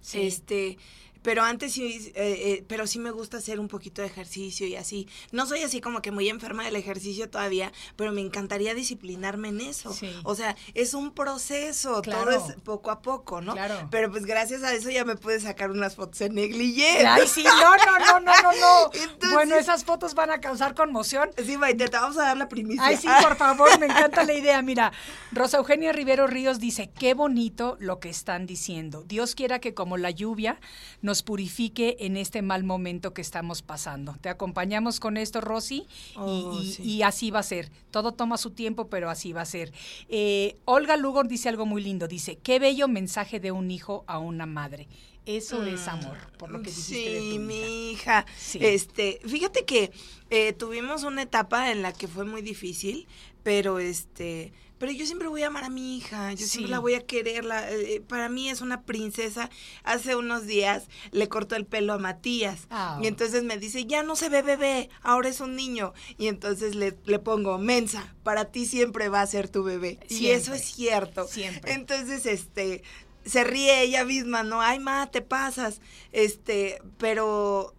sí. Este, pero antes sí, eh, eh, pero sí me gusta hacer un poquito de ejercicio y así. No soy así como que muy enferma del ejercicio todavía, pero me encantaría disciplinarme en eso. Sí. O sea, es un proceso, Claro. todo es poco a poco, ¿no? Claro. Pero pues gracias a eso ya me pude sacar unas fotos en negligé. Ay, sí, no, no, no, no, no, no. Entonces- bueno, esas fotos van a causar conmoción. Sí, Maite, te vamos a dar la primicia. Ay, sí, por favor, me encanta la idea. Mira, Rosa Eugenia Rivero Ríos dice, qué bonito lo que están diciendo. Dios quiera que como la lluvia nos purifique en este mal momento que estamos pasando. Te acompañamos con esto, Rosy, y- Oh, y, sí. y así va a ser. Todo toma su tiempo, pero así va a ser. Eh, Olga Lugo dice algo muy lindo. Dice, qué bello mensaje de un hijo a una madre. Eso es amor, por lo que dijiste de Mm, Sí, tu mi hija. hija. Sí. Este, fíjate que eh, tuvimos una etapa en la que fue muy difícil, pero este, pero yo siempre voy a amar a mi hija, yo Sí. siempre la voy a querer, la, eh, para mí es una princesa. Hace unos días le cortó el pelo a Matías Ah. y entonces me dice, ya no se ve bebé, ahora es un niño. Y entonces le, le pongo, mensa, para ti siempre va a ser tu bebé. Y eso es cierto. Siempre. Entonces, este, se ríe ella misma, ¿no? Ay, ma, te pasas. Este, pero,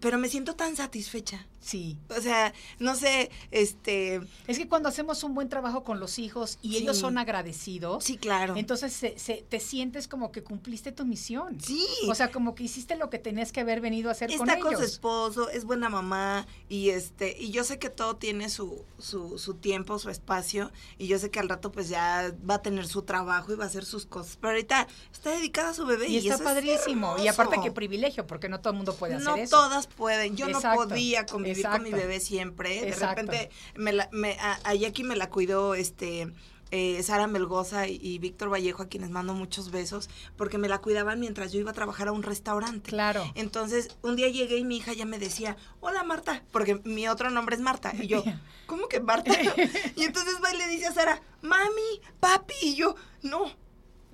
pero me siento tan satisfecha. Sí. O sea, no sé, este, Es que cuando hacemos un buen trabajo con los hijos y Sí. ellos son agradecidos, sí, claro. entonces se- se- te sientes como que cumpliste tu misión. sí. O sea, como que hiciste lo que tenías que haber venido a hacer con Está con, ellos. su esposo, es buena mamá y este y yo sé que todo tiene su, su, su tiempo, su espacio y yo sé que al rato pues ya va a tener su trabajo y va a hacer sus cosas, pero ahorita está dedicada a su bebé y, y está eso es padrísimo. Y aparte qué privilegio, porque no todo el mundo puede hacer no eso. todas pueden. Yo Exacto, no podía convivir con mi exacto. bebé siempre. De Exacto. repente, me la, me, a, a Jackie me la cuidó este eh, Sara Melgoza y, y Víctor Vallejo, a quienes mando muchos besos, porque me la cuidaban mientras yo iba a trabajar a un restaurante. Claro. Entonces, un día llegué y mi hija ya me decía, hola Marta, porque mi otro nombre es Marta. Y yo, ¿cómo que Marta? y entonces va y le dice a Sara, mami, papi. Y yo, no.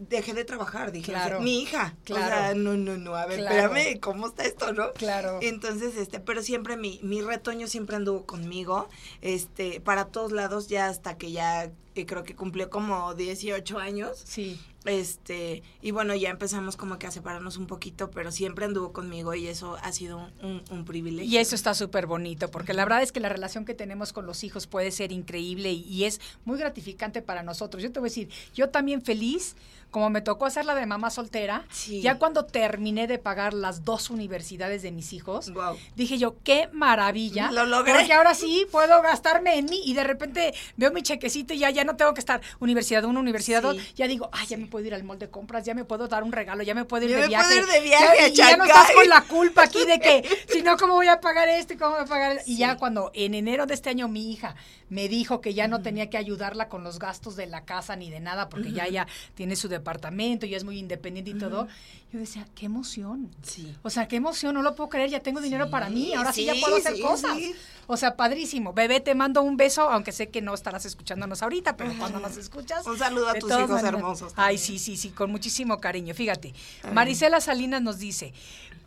Dejé de trabajar, dije, o sea, Claro. mi hija. Claro. O sea, no, no, no, a ver, Claro. espérame, ¿cómo está esto, no? Claro. Entonces, este, pero siempre mi, mi retoño siempre anduvo conmigo, este, para todos lados, ya hasta que ya eh, creo que cumplió como 18 años. Sí. Este, y bueno, ya empezamos como que a separarnos un poquito, pero siempre anduvo conmigo y eso ha sido un, un- privilegio. Y eso está súper bonito, porque la verdad es que la relación que tenemos con los hijos puede ser increíble y, y es muy gratificante para nosotros. Yo te voy a decir, yo también feliz, como me tocó hacer la de mamá soltera, Sí. ya cuando terminé de pagar las dos universidades de mis hijos, Guau. dije yo, qué maravilla. Lo logré. Porque ahora sí puedo gastarme en mí y de repente veo mi chequecito y ya, ya no tengo que estar universidad uno, universidad dos. Sí. Ya digo, ay, ya me puedo ir al mall de compras, ya me puedo dar un regalo, ya me puedo ir Ya de me viaje. puedo ir de viaje Ya- ya no estás con la culpa aquí de que, si no, ¿cómo voy a pagar esto y cómo voy a pagar? el-?" Y ya cuando en enero de este año mi hija me dijo que ya no tenía que ayudarla con los gastos de la casa ni de nada, porque ya ella tiene su departamento, ya es muy independiente y todo, yo decía, qué emoción. Sí. O sea, qué emoción, no lo puedo creer, ya tengo dinero para mí, ahora sí, ya sí, puedo hacer sí, cosas. sí. O sea, padrísimo. Bebé, te mando un beso, aunque sé que no estarás escuchándonos ahorita, pero cuando nos escuchas. Un saludo a tus hijos maneras- hermosos Ay, sí, sí, sí, con muchísimo cariño. Fíjate, Marisela Salinas nos dice,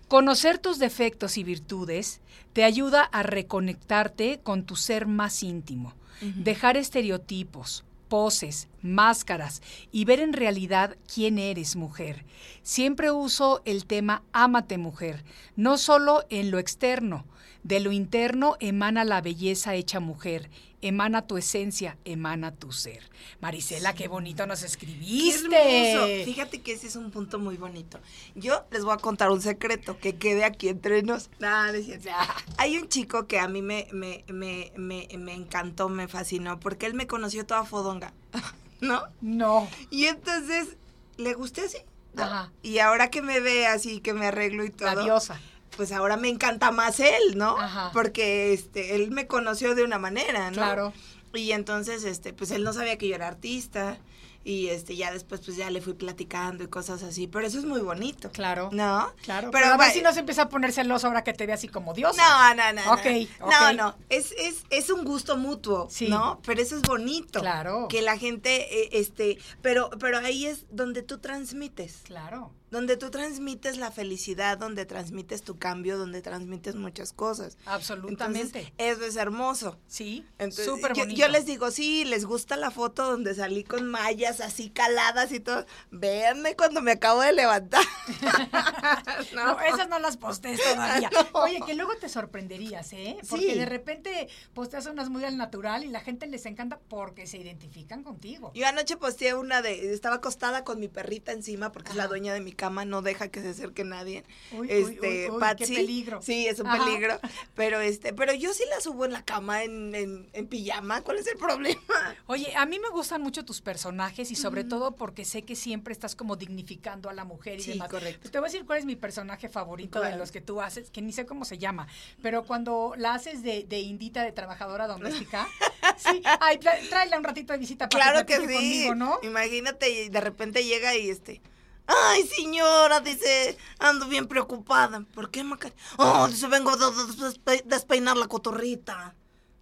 Conocer tus defectos y virtudes te ayuda a reconectarte con tu ser más íntimo, dejar estereotipos, poses, máscaras y ver en realidad quién eres mujer. Siempre uso el tema ámate mujer, no solo en lo externo, de lo interno emana la belleza hecha mujer, emana tu esencia, emana tu ser. Marisela, qué bonito nos escribiste. Qué. Fíjate que ese es un punto muy bonito. Yo les voy a contar un secreto que quede aquí entre nos. Nada, no cierto. Hay un chico que a mí me, me, me, me, me encantó, me fascinó, porque él me conoció toda fodonga, ¿no? No. Y entonces le gusté así. Ajá. Y ahora que me ve así, que me arreglo y todo. La diosa. Pues ahora me encanta más él, ¿no? Ajá. Porque este, él me conoció de una manera, ¿no? Claro. Y entonces, este, pues él no sabía que yo era artista. Y este, ya después, pues ya le fui platicando y cosas así. Pero eso es muy bonito. Claro. ¿No? Claro. Pero, Pero, a ver si no se empieza a poner celoso ahora que te ve así como diosa. No, no, no. no. Ok. No, no. Es, es, es un gusto mutuo, Sí. ¿no? Pero eso es bonito. Claro. Que la gente, eh, este, pero, pero ahí es donde tú transmites. Claro. Donde tú transmites la felicidad, donde transmites tu cambio, donde transmites muchas cosas. Absolutamente. Entonces, eso es hermoso. sí. Súper yo, bonito. yo les digo, sí, les gusta la foto donde salí con mallas así caladas y todo. Véanme cuando me acabo de levantar. No, esas no las postees todavía. No. Oye, que luego te sorprenderías, ¿eh? Porque Sí. de repente posteas unas muy al natural y la gente les encanta porque se identifican contigo. Yo anoche posteé una de, estaba acostada con mi perrita encima porque es la dueña de mi cama, no deja que se acerque nadie. Uy, este, uy, uy, qué Patsy. peligro. Sí, es un Ajá. peligro. Pero este, pero yo sí la subo en la cama en, en, en pijama. ¿Cuál es el problema? Oye, a mí me gustan mucho tus personajes y sobre todo porque sé que siempre estás como dignificando a la mujer y Sí, demás. correcto. Te voy a decir cuál es mi personaje favorito de los que tú haces, que ni sé cómo se llama, pero cuando la haces de, de indita de trabajadora doméstica, sí, ay, tráela un ratito de visita para Claro que platique sí. conmigo, ¿no? Imagínate, y de repente llega y este. Ay, señora, dice, ando bien preocupada. ¿Por qué, Macaria? Oh, dice, vengo despe- despeinar la cotorrita.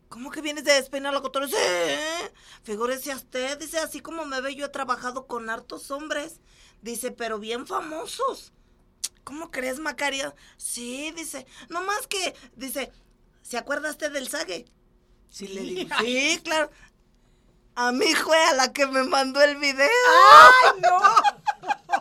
¿Cómo que vienes de despeinar la cotorrita? Sí, figúrese a usted, dice, así como me ve, yo he trabajado con hartos hombres. Dice, pero bien famosos. ¿Cómo crees, Macaria? Sí, dice, no más que, dice, ¿se acuerda usted del Sague? Sí, le digo, sí, claro. A mi fue a la que me mandó el video. ¡Ay, no!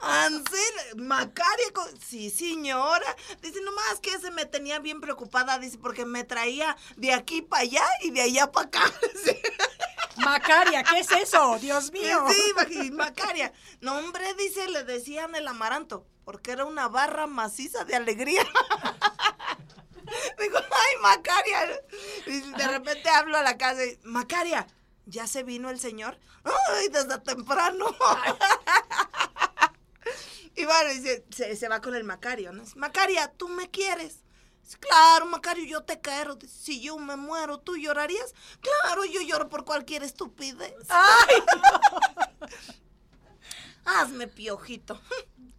Ansel, Macaria, sí señora. Dice, nomás que se me tenía bien preocupada, dice, porque me traía de aquí para allá y de allá para acá. Sí, Macaria, ¿qué es eso? Dios mío. sí, Macaria. No, hombre, dice, le decían el amaranto, porque era una barra maciza de alegría. Digo, ay, Macaria. Y de repente hablo a la casa y, Macaria, ¿ya se vino el señor? Ay, desde temprano. Y bueno, y se, se- se va con el Macario, ¿no? Macaria, ¿tú me quieres? Claro, Macario, yo te quiero. Si yo me muero, ¿tú llorarías? Claro, yo lloro por cualquier estupidez. Ay, Hazme piojito.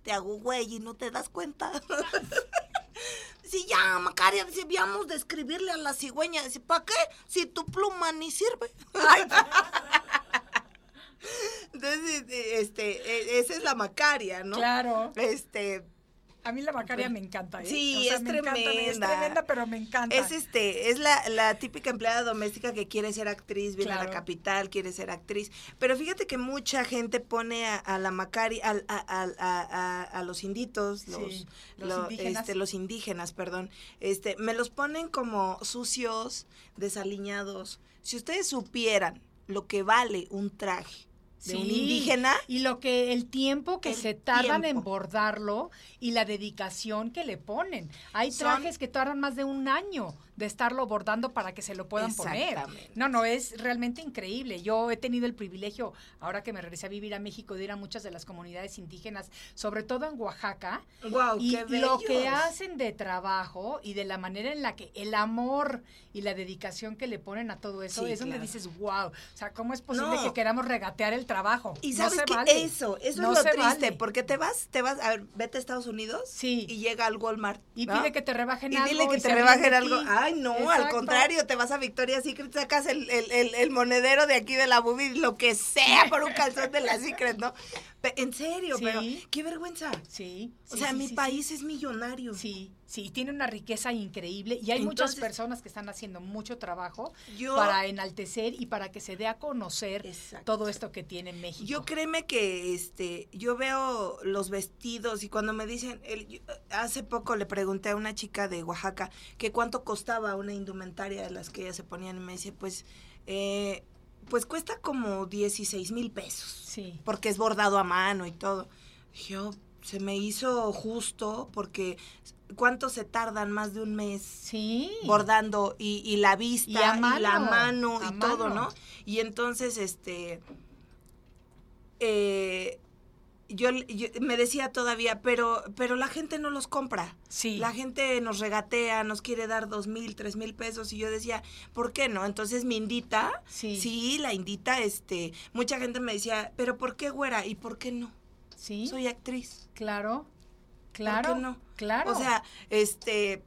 Te hago güey y no te das cuenta. Dice, ya, Macaria, dice, vamos de escribirle a la cigüeña. Dice, ¿para qué? Si tu pluma ni sirve. Entonces, este, e- esa es la Macaria, ¿no? claro. Este, A mí la Macaria me encanta, ¿eh? Sí, es me encanta, me- es tremenda. tremenda, pero me encanta. Es este, es la, la típica empleada doméstica que quiere ser actriz, viene a la capital, quiere ser actriz. Pero fíjate que mucha gente pone a, a la Macari, al- a, a- a- los inditos, Sí, los, los lo- indígenas. este, los indígenas, perdón, este, me los ponen como sucios, desaliñados. Si ustedes supieran lo que vale un traje de un Sí, indígena, Y lo que el tiempo que El se tardan en bordarlo y la dedicación que le ponen. Hay Son- trajes que tardan más de un año de estarlo bordando para que se lo puedan poner. No, no, es realmente increíble. Yo he tenido el privilegio, ahora que me regresé a vivir a México, de ir a muchas de las comunidades indígenas, sobre todo en Oaxaca, wow, y qué lo que hacen de trabajo y de la manera en la que el amor y la dedicación que le ponen a todo eso Sí, es donde dices, wow, o sea, ¿cómo es posible No. que queramos regatear el trabajo. Y No sabes se que vale. eso, eso No es lo triste, vale. porque te vas, te vas, a ver, vete a Estados Unidos Sí. y llega al Walmart. Y ¿no? pide que te rebajen Y algo. dile que te rebajen algo. Ay, no, al contrario, te vas a Victoria's Secret, sacas el, el, el, el monedero de aquí de la boobie, lo que sea por un calzón de la Secret, ¿no? En serio, Sí. pero qué vergüenza. Sí. O sí, sea, mi país es millonario. Sí, sí, tiene una riqueza increíble y hay muchas personas que están haciendo mucho trabajo Yo- para enaltecer y para que se dé a conocer Exacto. todo esto que tiene México. Yo créeme que este, yo veo los vestidos y cuando me dicen, el- yo- hace poco le pregunté a una chica de Oaxaca que cuánto costaba una indumentaria de las que ellas se ponían y me dice, pues, eh, pues cuesta como 16 mil pesos, Sí. porque es bordado a mano y todo. Yo, se me hizo justo porque cuánto se tardan más de un mes Sí. bordando y, y la vista Y a y, mano, la mano a y todo. ¿no? Y entonces, este, eh, yo, yo- me decía todavía, pero, pero la gente no los compra. Sí. La gente nos regatea, nos quiere dar dos mil, tres mil pesos y yo decía, ¿por qué no? Entonces mi indita, Sí. la indita, este, mucha gente me decía, pero ¿por qué güera? ¿Y por qué no? Sí. Soy actriz. Claro. Claro. ¿Por qué no? Claro. O sea, este,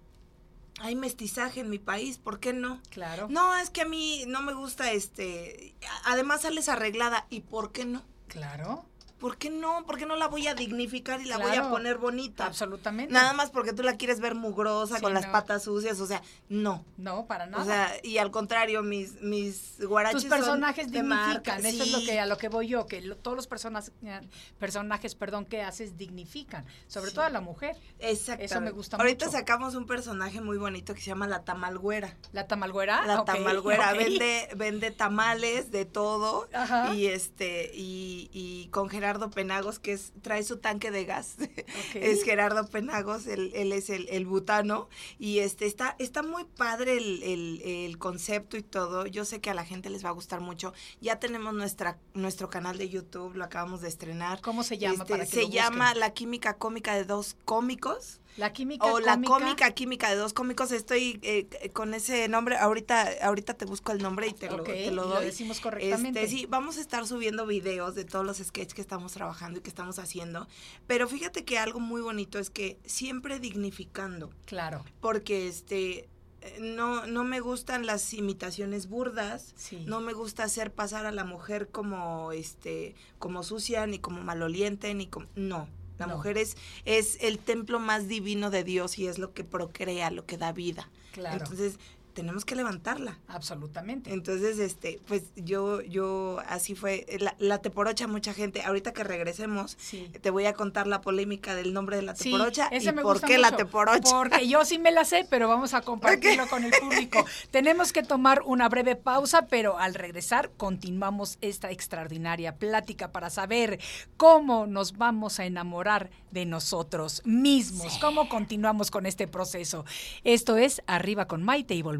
hay mestizaje en mi país, ¿por qué no? claro. No, es que a mí no me gusta este. Además sales arreglada. ¿Y por qué no? Claro. ¿Por qué no? ¿Por qué no la voy a dignificar y la voy a poner bonita? Absolutamente. Nada más porque tú la quieres ver mugrosa, Sí, con las patas sucias. O sea, no. No, para nada. O sea, y al contrario, mis, mis guaraches tus son personajes dignifican, eso es lo que a lo que voy yo, que lo- todos los personas, eh, personajes, perdón, que haces dignifican, sobre Sí. todo a la mujer. Exactamente. Eso me gusta Ahorita mucho. sacamos un personaje muy bonito que se llama la tamalgüera. La tamalgüera. La Ah, ok, tamalgüera vende, vende tamales de todo. Ajá. Y este, y, y con Gerardo Penagos, que es, trae su tanque de gas. Es Gerardo Penagos, él, él es el, el butano. Y este está, está muy padre el, el- el concepto y todo. Yo sé que a la gente les va a gustar mucho. Ya tenemos nuestra, nuestro canal de YouTube, lo acabamos de estrenar. ¿Cómo se llama? Este, para que se lo llama La Química Cómica de Dos Cómicos. La química O la cómica. química de dos cómicos, estoy eh, con ese nombre, ahorita, ahorita te busco el nombre y te, lo, te lo y lo doy. decimos correctamente. Este, sí, vamos a estar subiendo videos de todos los sketches que estamos trabajando y que estamos haciendo. Pero fíjate que algo muy bonito es que siempre dignificando, Claro, porque este eh, no, no me gustan las imitaciones burdas, sí. no me gusta hacer pasar a la mujer como este, como sucia, ni como maloliente, ni como. No. La No. mujer es, es el templo más divino de Dios y es lo que procrea, lo que da vida. Claro. Entonces, tenemos que levantarla. Absolutamente. Entonces, este, pues yo, yo, así fue. La, la teporocha, mucha gente, ahorita que regresemos, Sí. te voy a contar la polémica del nombre de la teporocha y por qué la teporocha. Porque yo sí me la sé, pero vamos a compartirlo con el público. Tenemos que tomar una breve pausa, pero al regresar continuamos esta extraordinaria plática para saber cómo nos vamos a enamorar de nosotros mismos, cómo continuamos con este proceso. Esto es Arriba con Maite y volvemos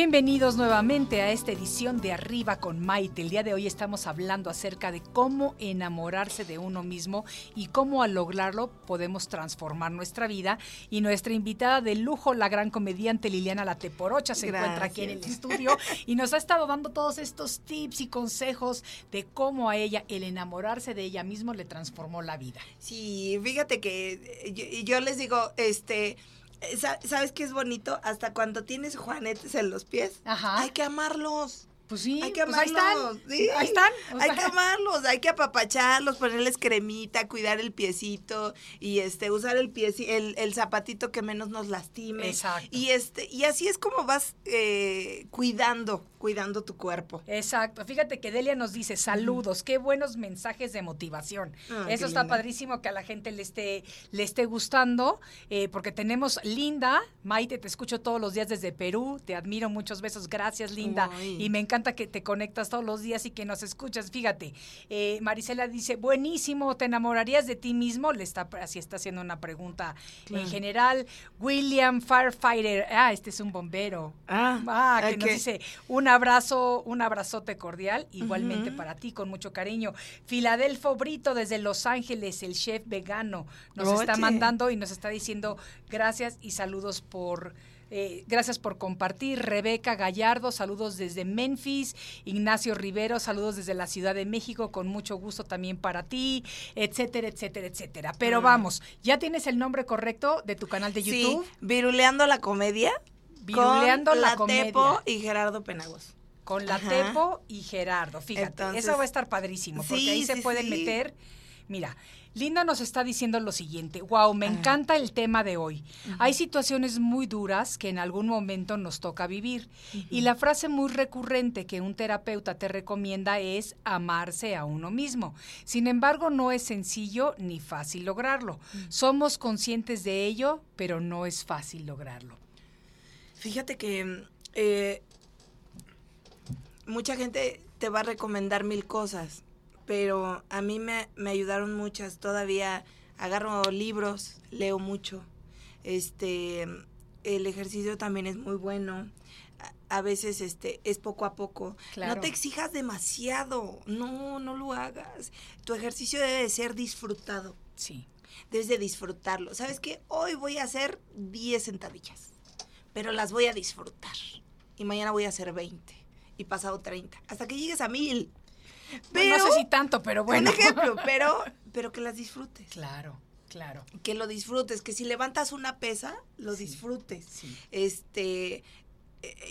Bienvenidos nuevamente a esta edición de Arriba con Maite. El día de hoy estamos hablando acerca de cómo enamorarse de uno mismo y cómo al lograrlo podemos transformar nuestra vida. Y nuestra invitada de lujo, la gran comediante Liliana Lateporocha, se encuentra aquí en el estudio y nos ha estado dando todos estos tips y consejos de cómo a ella el enamorarse de ella mismo le transformó la vida. Sí, fíjate que eh, yo, les digo, este, ¿sabes qué es bonito? Hasta cuando tienes juanetes en los pies, Ajá. hay que amarlos. Pues sí, Hay que pues ahí amarlos. están. sí. Ahí están. o hay sea, que amarlos, hay que apapacharlos, ponerles cremita, cuidar el piecito y este usar el pie, el, el zapatito que menos nos lastime. Exacto. Y este y así es como vas eh, cuidando, cuidando tu cuerpo. Exacto. Fíjate que Delia nos dice, saludos, qué buenos mensajes de motivación. Ah, Eso está linda. padrísimo que a la gente le esté, le esté gustando, eh, porque tenemos Linda, Maite, te escucho todos los días desde Perú, te admiro, muchos besos, gracias Linda. Y me encanta que te conectas todos los días y que nos escuchas. Fíjate, eh, Marisela dice, buenísimo, ¿te enamorarías de ti mismo? Le está, así está haciendo una pregunta en general. William Firefighter, ah, este es un bombero. Ah, Ah, que nos dice un abrazo, un abrazote cordial, igualmente para ti, con mucho cariño. Filadelfo Brito desde Los Ángeles, el chef vegano, nos está mandando y nos está diciendo gracias y saludos por. eh, gracias por compartir. Rebeca Gallardo, saludos desde Memphis. Ignacio Rivero, saludos desde la Ciudad de México, con mucho gusto también para ti, etcétera, etcétera, etcétera. Pero vamos, ¿ya tienes el nombre correcto de tu canal de YouTube? Sí, Viruleando la comedia. Viruleando con la la comedia. Tepo y Gerardo Penagos. Con la Ajá. Tepo y Gerardo, fíjate, Entonces- eso va a estar padrísimo, porque Sí, ahí se sí, pueden sí. meter. Mira, Linda nos está diciendo lo siguiente, wow, me encanta el tema de hoy. Hay situaciones muy duras que en algún momento nos toca vivir. Y la frase muy recurrente que un terapeuta te recomienda es amarse a uno mismo. Sin embargo, no es sencillo ni fácil lograrlo. Somos conscientes de ello, pero no es fácil lograrlo. Fíjate que eh, mucha gente te va a recomendar mil cosas, pero a mí me, me ayudaron muchas. Todavía agarro libros, leo mucho. Este, el ejercicio también es muy bueno. A, veces este es poco a poco. Claro. No te exijas demasiado. No, no lo hagas. Tu ejercicio debe de ser disfrutado. Sí. Debes de disfrutarlo. ¿Sabes qué? Hoy voy a hacer 10 sentadillas, pero las voy a disfrutar. Y mañana voy a hacer 20 y pasado 30, hasta que llegues a mil. Pero, no sé si tanto, pero bueno. un ejemplo, pero, pero que las disfrutes. Claro, claro. Que lo disfrutes, que si levantas una pesa, lo Sí, disfrutes. sí. Este,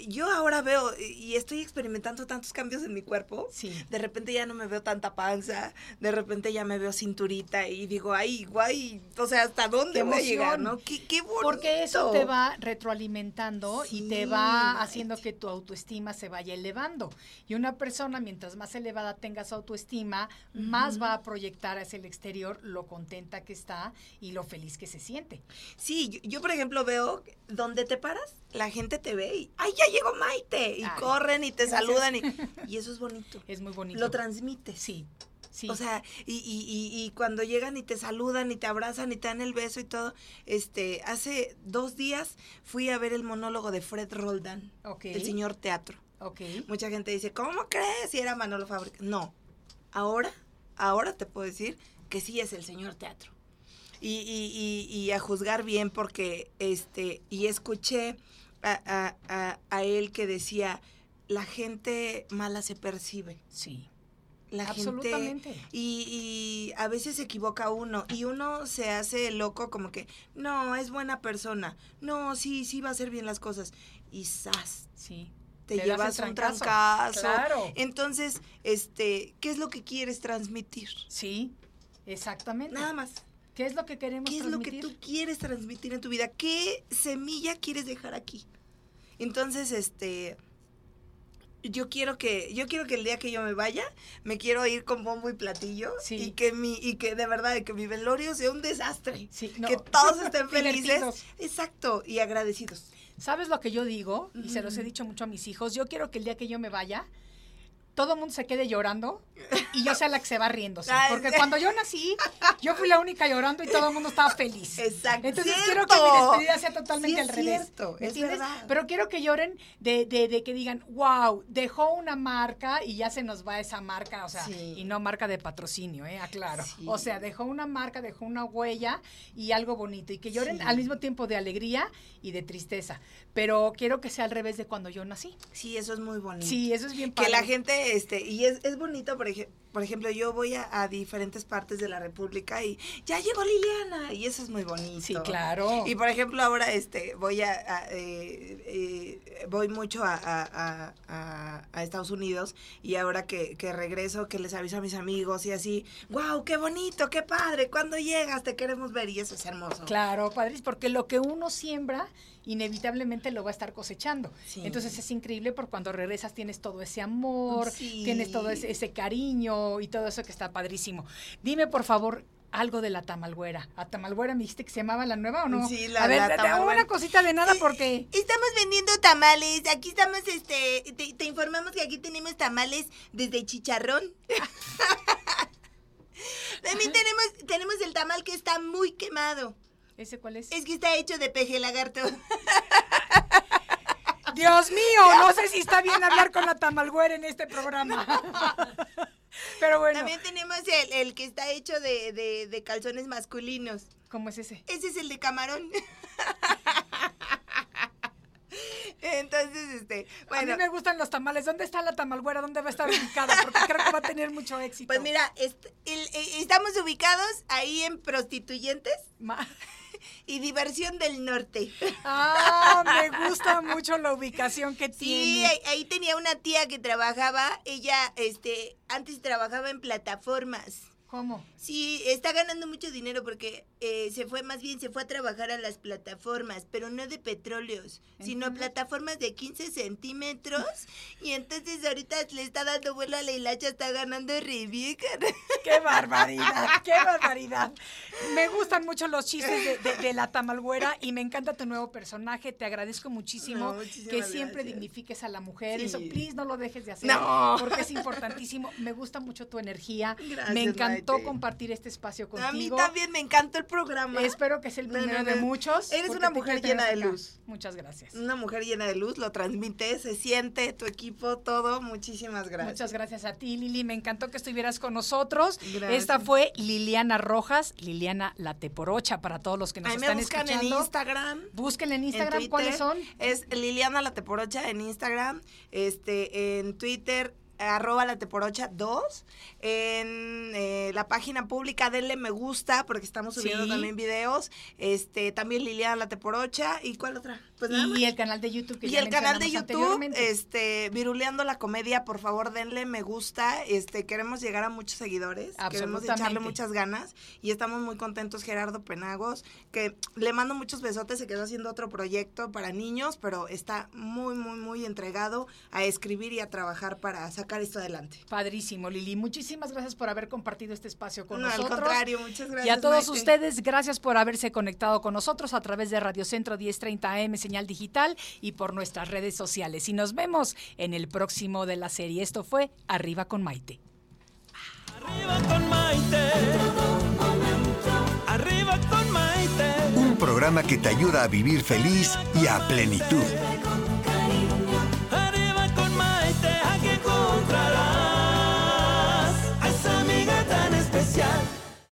yo ahora veo y estoy experimentando tantos cambios en mi cuerpo. Sí. De repente ya no me veo tanta panza, de repente ya me veo cinturita y digo, ay, guay, o sea, ¿hasta dónde voy a llegar, no? Qué, qué bonito. Porque eso te va retroalimentando y te va haciendo que tu autoestima se vaya elevando. Y una persona, mientras más elevada tenga su autoestima, más va a proyectar hacia el exterior lo contenta que está y lo feliz que se siente. Sí, yo, yo, por ejemplo veo donde te paras, la gente te ve y, ay, ya llegó Maite, y Ay, corren y te saludan y, y eso es bonito. Es muy bonito. Lo transmites. Sí, sí. O sea, y, y, y, cuando llegan y te saludan y te abrazan y te dan el beso y todo, este, hace dos días fui a ver el monólogo de Fred Roldán, Ok. el señor teatro. ok. Mucha gente dice, ¿cómo crees si era Manolo Fábrica? No, ahora, ahora te puedo decir que sí es el señor teatro. Y, y, y, y a juzgar bien porque, este, y escuché a, a, a, a él que decía, la gente mala se percibe. Sí. La Absolutamente. gente y, y a veces se equivoca uno y uno se hace loco como que no es buena persona no sí sí va a hacer bien las cosas y ¡zas! Sí. te, el llevas un trancazo. trancazo Claro. entonces este qué es lo que quieres transmitir Sí, exactamente. nada más ¿Qué es lo que queremos qué es lo que transmitir? tú quieres transmitir en tu vida qué semilla quieres dejar aquí entonces este yo quiero que yo quiero que el día que yo me vaya me quiero ir con bombo y platillo Sí. y que mi y que de verdad que mi velorio sea un desastre Sí, no, que todos estén felices exacto y agradecidos ¿Sabes lo que yo digo? Y se los he dicho mucho a mis hijos. Yo quiero que el día que yo me vaya, todo el mundo se quede llorando y yo sea la que se va riéndose. Ay, Porque cuando yo nací, yo fui la única llorando y todo el mundo estaba feliz. Exacto. Entonces ¡Cierto! quiero que mi despedida sea totalmente Sí, al revés. cierto, ¿me es verdad. Pero quiero que lloren de, de, de que digan, wow, dejó una marca y ya se nos va esa marca, o sea, Sí. y no marca de patrocinio, ¿eh? Aclaro. Sí. O sea, dejó una marca, dejó una huella y algo bonito. Y que lloren al mismo tiempo de alegría y de tristeza. Pero quiero que sea al revés de cuando yo nací. sí eso es muy bonito Sí, eso es bien que padre. la gente este y es, es bonito por ejemplo por ejemplo, yo voy a, a diferentes partes de la República y ya llegó Liliana y eso es muy bonito. Sí, claro. Y por ejemplo, ahora este voy a, a, eh, eh, voy mucho a, a- Estados Unidos y ahora que, que regreso, que les aviso a mis amigos y así, wow, qué bonito, qué padre, ¿cuándo llegas? Te queremos ver y eso es hermoso. Claro, padres, porque lo que uno siembra inevitablemente lo va a estar cosechando. Sí. Entonces es increíble porque cuando regresas tienes todo ese amor, Sí. tienes todo ese, ese cariño y todo eso que está padrísimo. Dime, por favor, algo de la tamalgüera. ¿A tamalgüera me dijiste que se llamaba la nueva o no? Sí, la- A ver, la una cosita de nada porque... Estamos vendiendo tamales. Aquí estamos, este, te, te informamos que aquí tenemos tamales desde chicharrón. También tenemos, tenemos el tamal que está muy quemado. ¿Ese cuál es? Es que está hecho de peje lagarto. Dios mío, no sé si está bien hablar con la tamalgüera en este programa. Pero bueno, También tenemos el, el que está hecho de, de- de calzones masculinos. ¿cómo es ese? Ese es el de camarón. Entonces, este, a bueno, mí me gustan los tamales. ¿Dónde está la tamalgüera? ¿Dónde va a estar ubicada? Porque creo que va a tener mucho éxito. pues mira, est- el- estamos ubicados ahí en Prostituyentes Ma- y Diversión del Norte. Ah, me gusta mucho la ubicación que Sí, tiene. ahí, ahí tenía una tía que trabajaba, ella, este, antes trabajaba en plataformas. ¿Cómo? Sí, está ganando mucho dinero porque eh, se fue, más bien se fue a trabajar a las plataformas, pero no de petróleos, sino plataformas de 15 centímetros. y entonces ahorita le está dando vuelo a la hilacha, está ganando cara. ¡Qué barbaridad! ¡Qué barbaridad! Me gustan mucho los chistes de, de- de la tamalgüera y me encanta tu nuevo personaje. Te agradezco muchísimo No, que siempre gracias. dignifiques a la mujer. Sí. Eso, please, no lo dejes de hacer. No. Porque es importantísimo. Me gusta mucho tu energía. Gracias, me encantó compartir este espacio contigo. A mí también me encantó el programa. Espero que sea el No, no, primero de muchos. Eres una mujer llena de acá. luz. Muchas gracias. Una mujer llena de luz, lo transmite, se siente, tu equipo, todo. Muchísimas gracias. Muchas gracias a ti, Lili. Me encantó que estuvieras con nosotros. Gracias. Esta fue Liliana Rojas, Liliana La Teporocha, para todos los que nos Ahí me están buscan escuchando. en Instagram. Búsquenla en en Instagram. Twitter, ¿Cuáles son? Es Liliana La Teporocha en Instagram, este, en Twitter, arroba La Teporocha 2, en eh, la página pública, denle me gusta, porque estamos subiendo Sí. también videos, este, también Liliana La Teporocha, ¿y cuál otra? Pues nada más. Y el canal de YouTube que Y ya el canal de YouTube, este, Viruleando la Comedia, por favor denle me gusta, este, queremos llegar a muchos seguidores, queremos echarle muchas ganas y estamos muy contentos Gerardo Penagos, que le mando muchos besotes, se quedó haciendo otro proyecto para niños, pero está muy, muy, muy entregado a escribir y a trabajar para sacar esto adelante. Padrísimo, Lili. Muchísimas gracias por haber compartido este espacio con No, al nosotros. contrario, muchas gracias. Y a todos Maite. ustedes, gracias por haberse conectado con nosotros a través de Radio Centro 1030 AM, señal digital, y por nuestras redes sociales. Y nos vemos en el próximo de la serie. Esto fue Arriba con Maite. Arriba con Maite. Arriba con Maite. Un programa que te ayuda a vivir feliz y a plenitud.